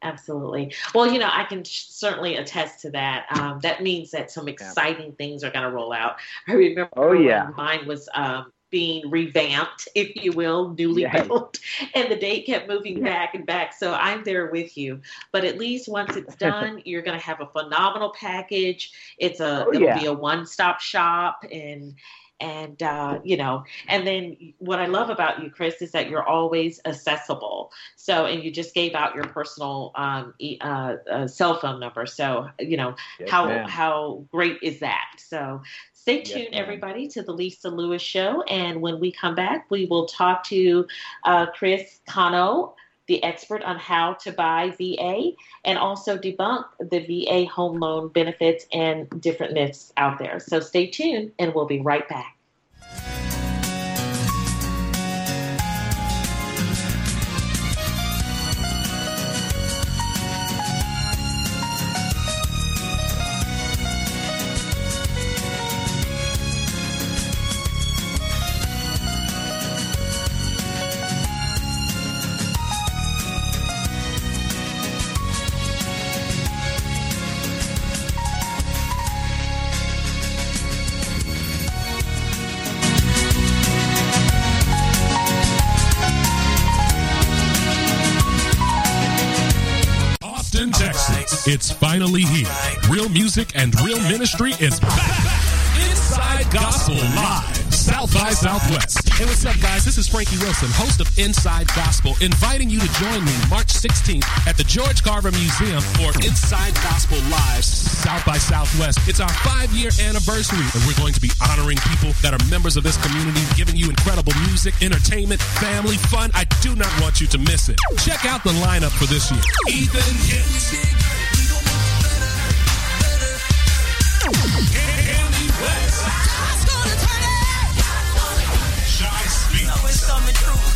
Absolutely. Well, you know, I can certainly attest to that. Um, that means that some exciting yeah. things are going to roll out. I remember oh, yeah. mine was um, being revamped, if you will, newly built, and the date kept moving back and back. So I'm there with you. But at least once it's done, you're going to have a phenomenal package. It's a oh, it'll yeah. be a one-stop shop and and uh, you know and then what i love about you chris is that you're always accessible so and you just gave out your personal um, uh, uh, cell phone number so you know yes, how ma'am. how great is that so Stay tuned, yes, everybody, to the Lisa Lewis Show. And when we come back, we will talk to uh, Chris Cano, the expert on how to buy VA, and also debunk the VA home loan benefits and different myths out there. So stay tuned, and we'll be right back. Music and real ministry is back. Inside Gospel Live. South by Southwest. Hey, what's up, guys? This is Frankie Wilson, host of Inside Gospel, inviting you to join me March 16th at the George Carver Museum for Inside Gospel Live, South by Southwest. It's our five year anniversary, and we're going to be honoring people that are members of this community, giving you incredible music, entertainment, family, fun. I do not want you to miss it. Check out the lineup for this year. Ethan Hicks.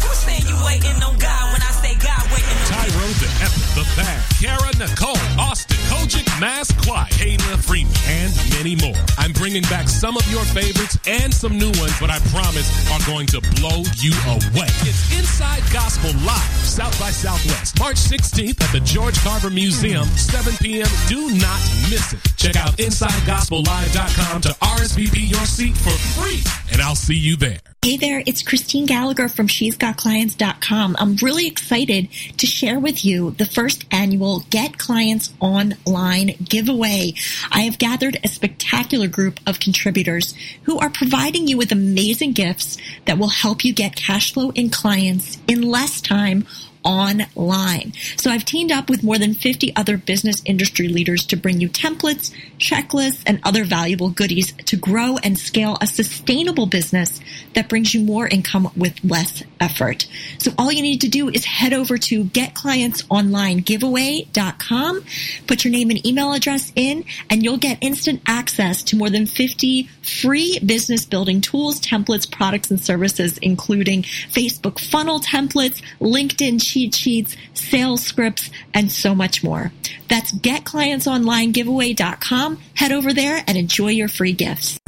Who's saying you waiting on God when I say God waiting the Epic, The Bag, Kara Nicole, Austin, Kojic, Mass Kayla Freeman, and many more. I'm bringing back some of your favorites and some new ones, but I promise are going to blow you away. It's Inside Gospel Live, South by Southwest, March 16th at the George Carver Museum, 7 p.m. Do not miss it. Check out InsideGospelLive.com to RSVP your seat for free, and I'll see you there. Hey there, it's Christine Gallagher from She's Got Clients.com. I'm really excited to share with you the first annual Get Clients Online giveaway. I have gathered a spectacular group of contributors who are providing you with amazing gifts that will help you get cash flow in clients in less time online. So I've teamed up with more than 50 other business industry leaders to bring you templates, checklists, and other valuable goodies to grow and scale a sustainable business that brings you more income with less effort. So all you need to do is head over to getclientsonlinegiveaway.com, put your name and email address in, and you'll get instant access to more than 50 free business building tools, templates, products, and services, including Facebook funnel templates, LinkedIn cheat sheets, sales scripts, and so much more. That's getclientsonlinegiveaway.com. Head over there and enjoy your free gifts.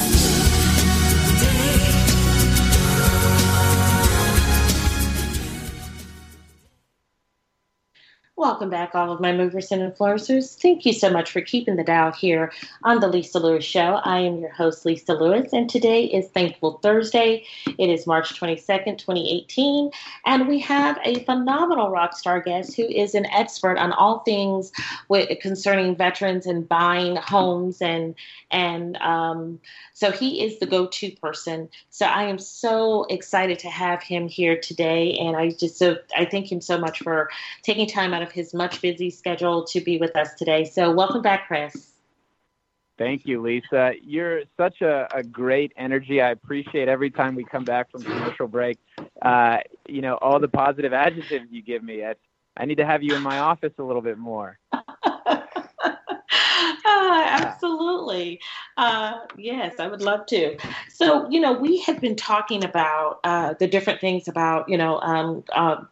Welcome back, all of my movers and influencers. Thank you so much for keeping the dial here on the Lisa Lewis Show. I am your host, Lisa Lewis, and today is Thankful Thursday. It is March 22nd, 2018, and we have a phenomenal rock star guest who is an expert on all things with, concerning veterans and buying homes and and um, so he is the go-to person. So I am so excited to have him here today, and I just so I thank him so much for taking time out of his much busy schedule to be with us today. So welcome back, Chris. Thank you, Lisa. You're such a, a great energy. I appreciate every time we come back from commercial break. Uh, you know, all the positive adjectives you give me. I, I need to have you in my office a little bit more. Uh, absolutely. Uh, yes, I would love to. So, you know, we have been talking about uh, the different things about, you know, um, uh,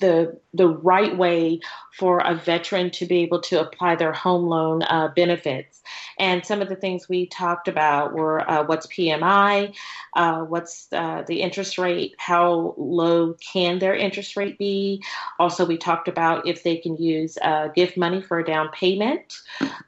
the the right way for a veteran to be able to apply their home loan uh, benefits. And some of the things we talked about were uh, what's PMI, uh, what's uh, the interest rate, how low can their interest rate be. Also, we talked about if they can use uh, gift money for a down payment.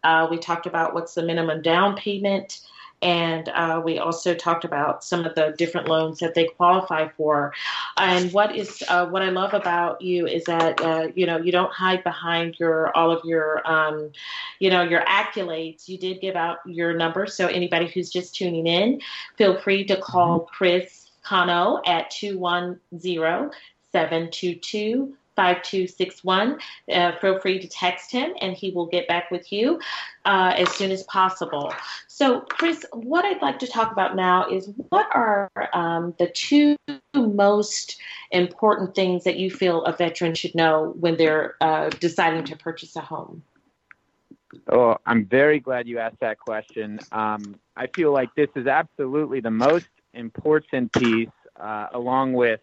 Uh, we talked about what's the minimum down payment. And uh, we also talked about some of the different loans that they qualify for. And what is uh, what I love about you is that uh, you know you don't hide behind your all of your um, you know your accolades. You did give out your number, so anybody who's just tuning in, feel free to call mm-hmm. Chris Cano at 210 722 5261. Uh, feel free to text him and he will get back with you uh, as soon as possible. So, Chris, what I'd like to talk about now is what are um, the two most important things that you feel a veteran should know when they're uh, deciding to purchase a home? Oh, I'm very glad you asked that question. Um, I feel like this is absolutely the most important piece, uh, along with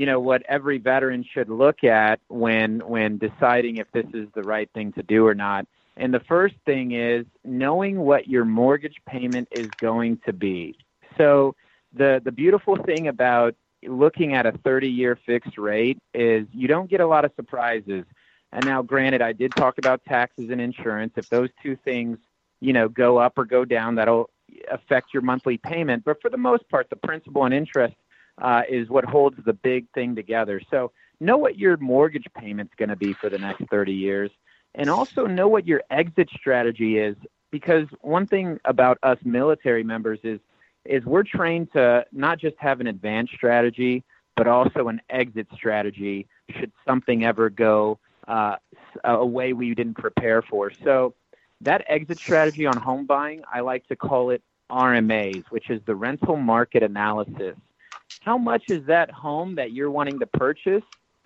you know what every veteran should look at when when deciding if this is the right thing to do or not. And the first thing is knowing what your mortgage payment is going to be. So the the beautiful thing about looking at a 30-year fixed rate is you don't get a lot of surprises. And now granted I did talk about taxes and insurance. If those two things, you know, go up or go down, that'll affect your monthly payment, but for the most part the principal and interest uh, is what holds the big thing together. So know what your mortgage payment's going to be for the next 30 years, and also know what your exit strategy is. Because one thing about us military members is is we're trained to not just have an advanced strategy, but also an exit strategy should something ever go uh, a way we didn't prepare for. So that exit strategy on home buying, I like to call it RMAs, which is the rental market analysis how much is that home that you're wanting to purchase?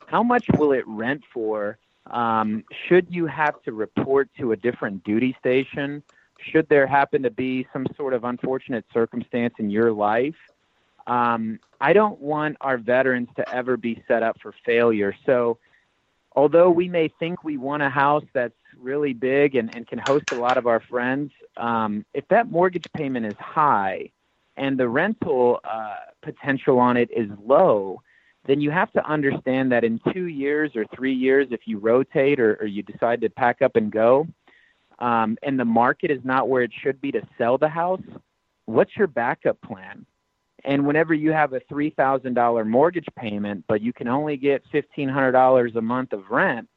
How much will it rent for? Um, should you have to report to a different duty station? Should there happen to be some sort of unfortunate circumstance in your life? Um, I don't want our veterans to ever be set up for failure. So, although we may think we want a house that's really big and, and can host a lot of our friends, um, if that mortgage payment is high, and the rental uh, potential on it is low, then you have to understand that in two years or three years, if you rotate or, or you decide to pack up and go, um, and the market is not where it should be to sell the house, what's your backup plan? And whenever you have a $3,000 mortgage payment, but you can only get $1,500 a month of rent,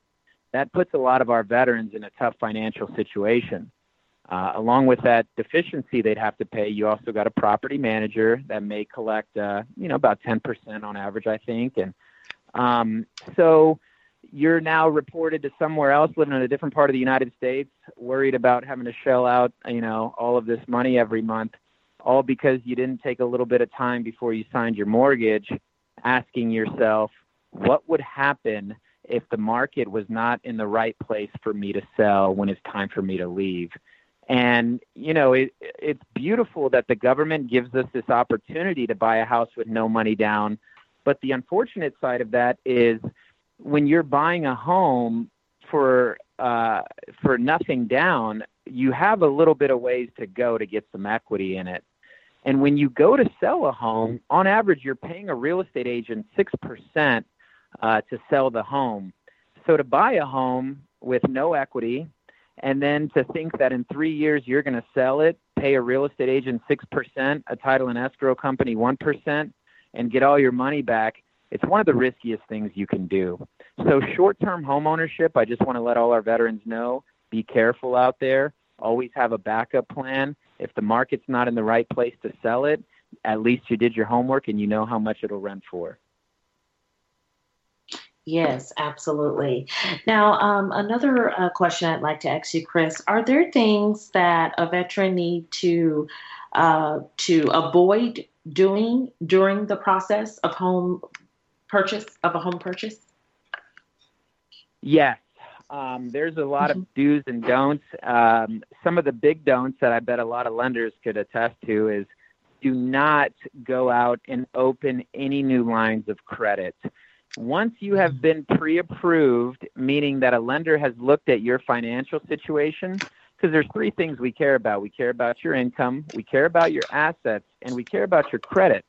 that puts a lot of our veterans in a tough financial situation. Uh, along with that deficiency they'd have to pay, you also got a property manager that may collect, uh, you know, about 10% on average, I think. And um, so you're now reported to somewhere else living in a different part of the United States, worried about having to shell out, you know, all of this money every month all because you didn't take a little bit of time before you signed your mortgage asking yourself, what would happen if the market was not in the right place for me to sell when it's time for me to leave? And, you know, it, it's beautiful that the government gives us this opportunity to buy a house with no money down. But the unfortunate side of that is when you're buying a home for uh, for nothing down, you have a little bit of ways to go to get some equity in it. And when you go to sell a home, on average, you're paying a real estate agent 6% uh, to sell the home. So to buy a home with no equity, and then to think that in three years you're going to sell it, pay a real estate agent 6%, a title and escrow company 1%, and get all your money back, it's one of the riskiest things you can do. So short term home ownership, I just want to let all our veterans know be careful out there. Always have a backup plan. If the market's not in the right place to sell it, at least you did your homework and you know how much it'll rent for. Yes, absolutely. Now, um, another uh, question I'd like to ask you, Chris: Are there things that a veteran need to uh, to avoid doing during the process of home purchase of a home purchase? Yes, um, there's a lot of mm-hmm. do's and don'ts. Um, some of the big don'ts that I bet a lot of lenders could attest to is do not go out and open any new lines of credit. Once you have mm-hmm. been pre approved, meaning that a lender has looked at your financial situation, because there's three things we care about we care about your income, we care about your assets, and we care about your credit.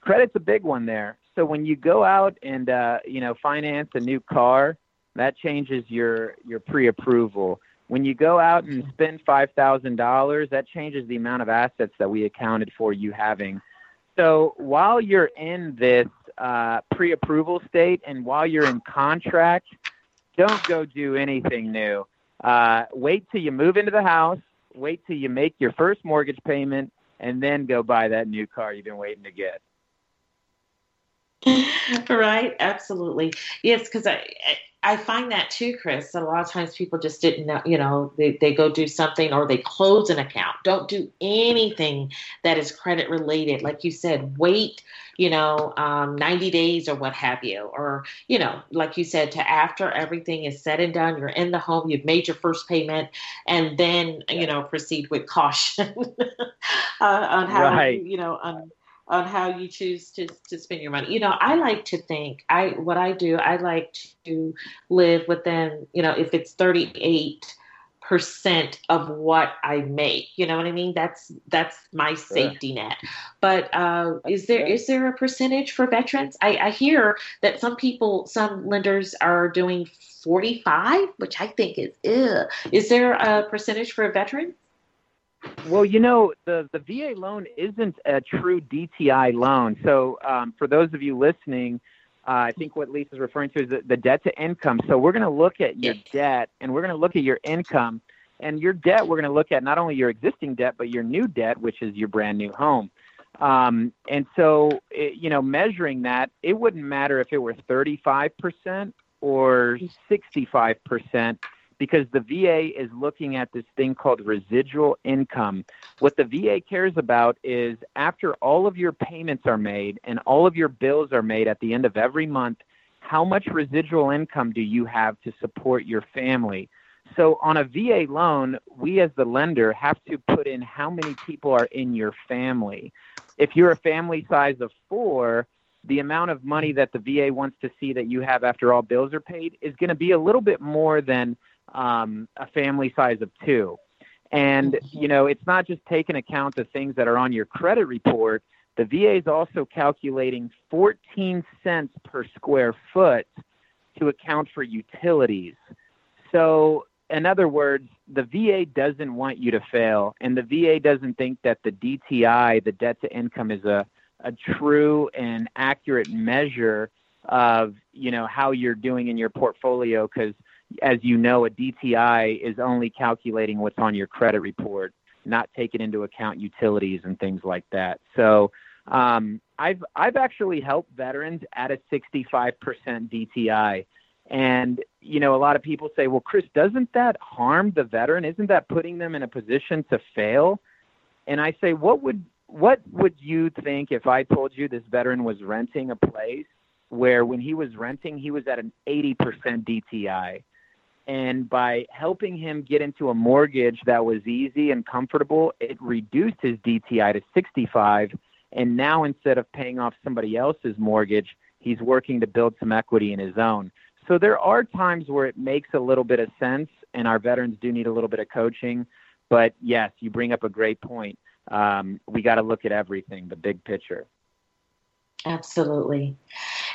Credit's a big one there. So when you go out and uh, you know finance a new car, that changes your your pre-approval. When you go out and spend five thousand dollars, that changes the amount of assets that we accounted for you having. So while you're in this uh, pre-approval state and while you're in contract, don't go do anything new. Uh, wait till you move into the house. Wait till you make your first mortgage payment, and then go buy that new car you've been waiting to get. right absolutely yes because I, I find that too, Chris. A lot of times people just didn't know, you know, they, they go do something or they close an account. Don't do anything that is credit related. Like you said, wait, you know, um, 90 days or what have you. Or, you know, like you said, to after everything is said and done, you're in the home, you've made your first payment, and then, you know, proceed with caution uh, on how, right. you know, on on how you choose to, to spend your money. You know, I like to think I what I do, I like to live within, you know, if it's 38 percent of what I make. You know what I mean? That's that's my safety net. But uh, is there is there a percentage for veterans? I, I hear that some people, some lenders are doing 45, which I think is. Is there a percentage for veterans? Well, you know, the, the VA loan isn't a true DTI loan. So, um, for those of you listening, uh, I think what Lisa's referring to is the, the debt to income. So, we're going to look at your debt and we're going to look at your income. And your debt, we're going to look at not only your existing debt, but your new debt, which is your brand new home. Um, and so, it, you know, measuring that, it wouldn't matter if it were 35% or 65% because the VA is looking at this thing called residual income. What the VA cares about is after all of your payments are made and all of your bills are made at the end of every month, how much residual income do you have to support your family? So on a VA loan, we as the lender have to put in how many people are in your family. If you're a family size of four, the amount of money that the VA wants to see that you have after all bills are paid is going to be a little bit more than um, a family size of two. And, mm-hmm. you know, it's not just taking account of things that are on your credit report. The VA is also calculating 14 cents per square foot to account for utilities. So, in other words, the VA doesn't want you to fail, and the VA doesn't think that the DTI, the debt to income, is a a true and accurate measure of you know how you're doing in your portfolio because as you know a DTI is only calculating what's on your credit report not taking into account utilities and things like that. So um, I've I've actually helped veterans at a 65% DTI and you know a lot of people say well Chris doesn't that harm the veteran? Isn't that putting them in a position to fail? And I say what would what would you think if I told you this veteran was renting a place where when he was renting, he was at an 80% DTI? And by helping him get into a mortgage that was easy and comfortable, it reduced his DTI to 65. And now instead of paying off somebody else's mortgage, he's working to build some equity in his own. So there are times where it makes a little bit of sense, and our veterans do need a little bit of coaching. But yes, you bring up a great point um, we got to look at everything, the big picture. Absolutely.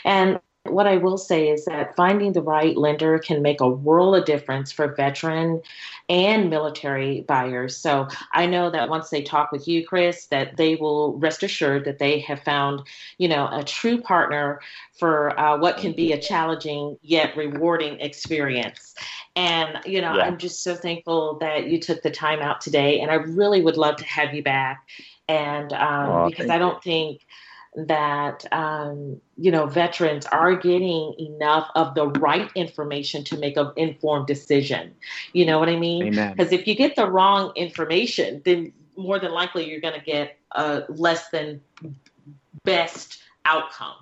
And what I will say is that finding the right lender can make a world of difference for veteran and military buyers. So I know that once they talk with you, Chris, that they will rest assured that they have found, you know, a true partner for uh, what can be a challenging yet rewarding experience. And, you know, yeah. I'm just so thankful that you took the time out today. And I really would love to have you back. And um, oh, because I don't you. think that um, you know veterans are getting enough of the right information to make an informed decision. You know what i mean? Because if you get the wrong information then more than likely you're going to get a less than best outcome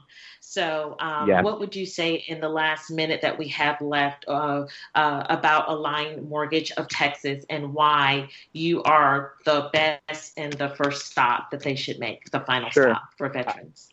so, um, yeah. what would you say in the last minute that we have left uh, uh, about Align Mortgage of Texas and why you are the best and the first stop that they should make, the final sure. stop for veterans?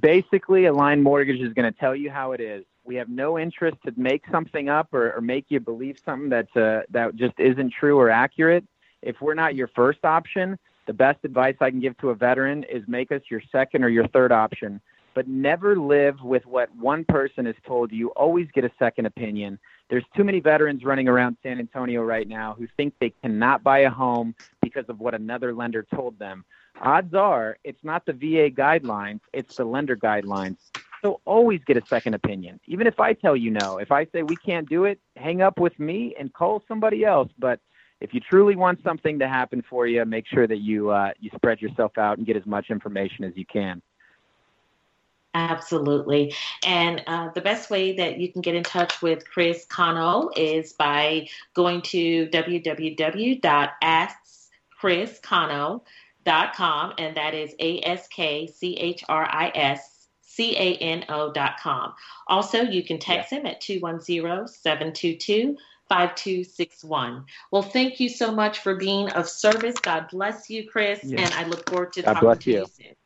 Basically, Align Mortgage is going to tell you how it is. We have no interest to make something up or, or make you believe something that's uh, that just isn't true or accurate. If we're not your first option, the best advice I can give to a veteran is make us your second or your third option but never live with what one person has told you. Always get a second opinion. There's too many veterans running around San Antonio right now who think they cannot buy a home because of what another lender told them. Odds are it's not the VA guidelines, it's the lender guidelines. So always get a second opinion. Even if I tell you no, if I say we can't do it, hang up with me and call somebody else. But if you truly want something to happen for you, make sure that you uh, you spread yourself out and get as much information as you can. Absolutely. And uh, the best way that you can get in touch with Chris Cano is by going to www.askchriscano.com, and that is A S K C H R I S C A N O.com. Also, you can text yeah. him at 210 722 5261. Well, thank you so much for being of service. God bless you, Chris, yes. and I look forward to God talking to you. you soon.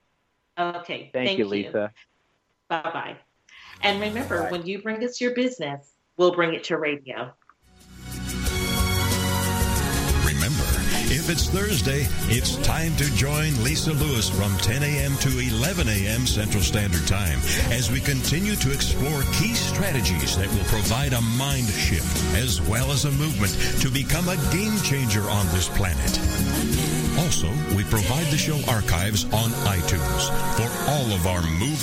Okay. Thank, thank you, Lisa. Bye bye. And remember, Bye. when you bring us your business, we'll bring it to radio. Remember, if it's Thursday, it's time to join Lisa Lewis from 10 a.m. to 11 a.m. Central Standard Time as we continue to explore key strategies that will provide a mind shift as well as a movement to become a game changer on this planet. Also, we provide the show archives on iTunes for all of our movers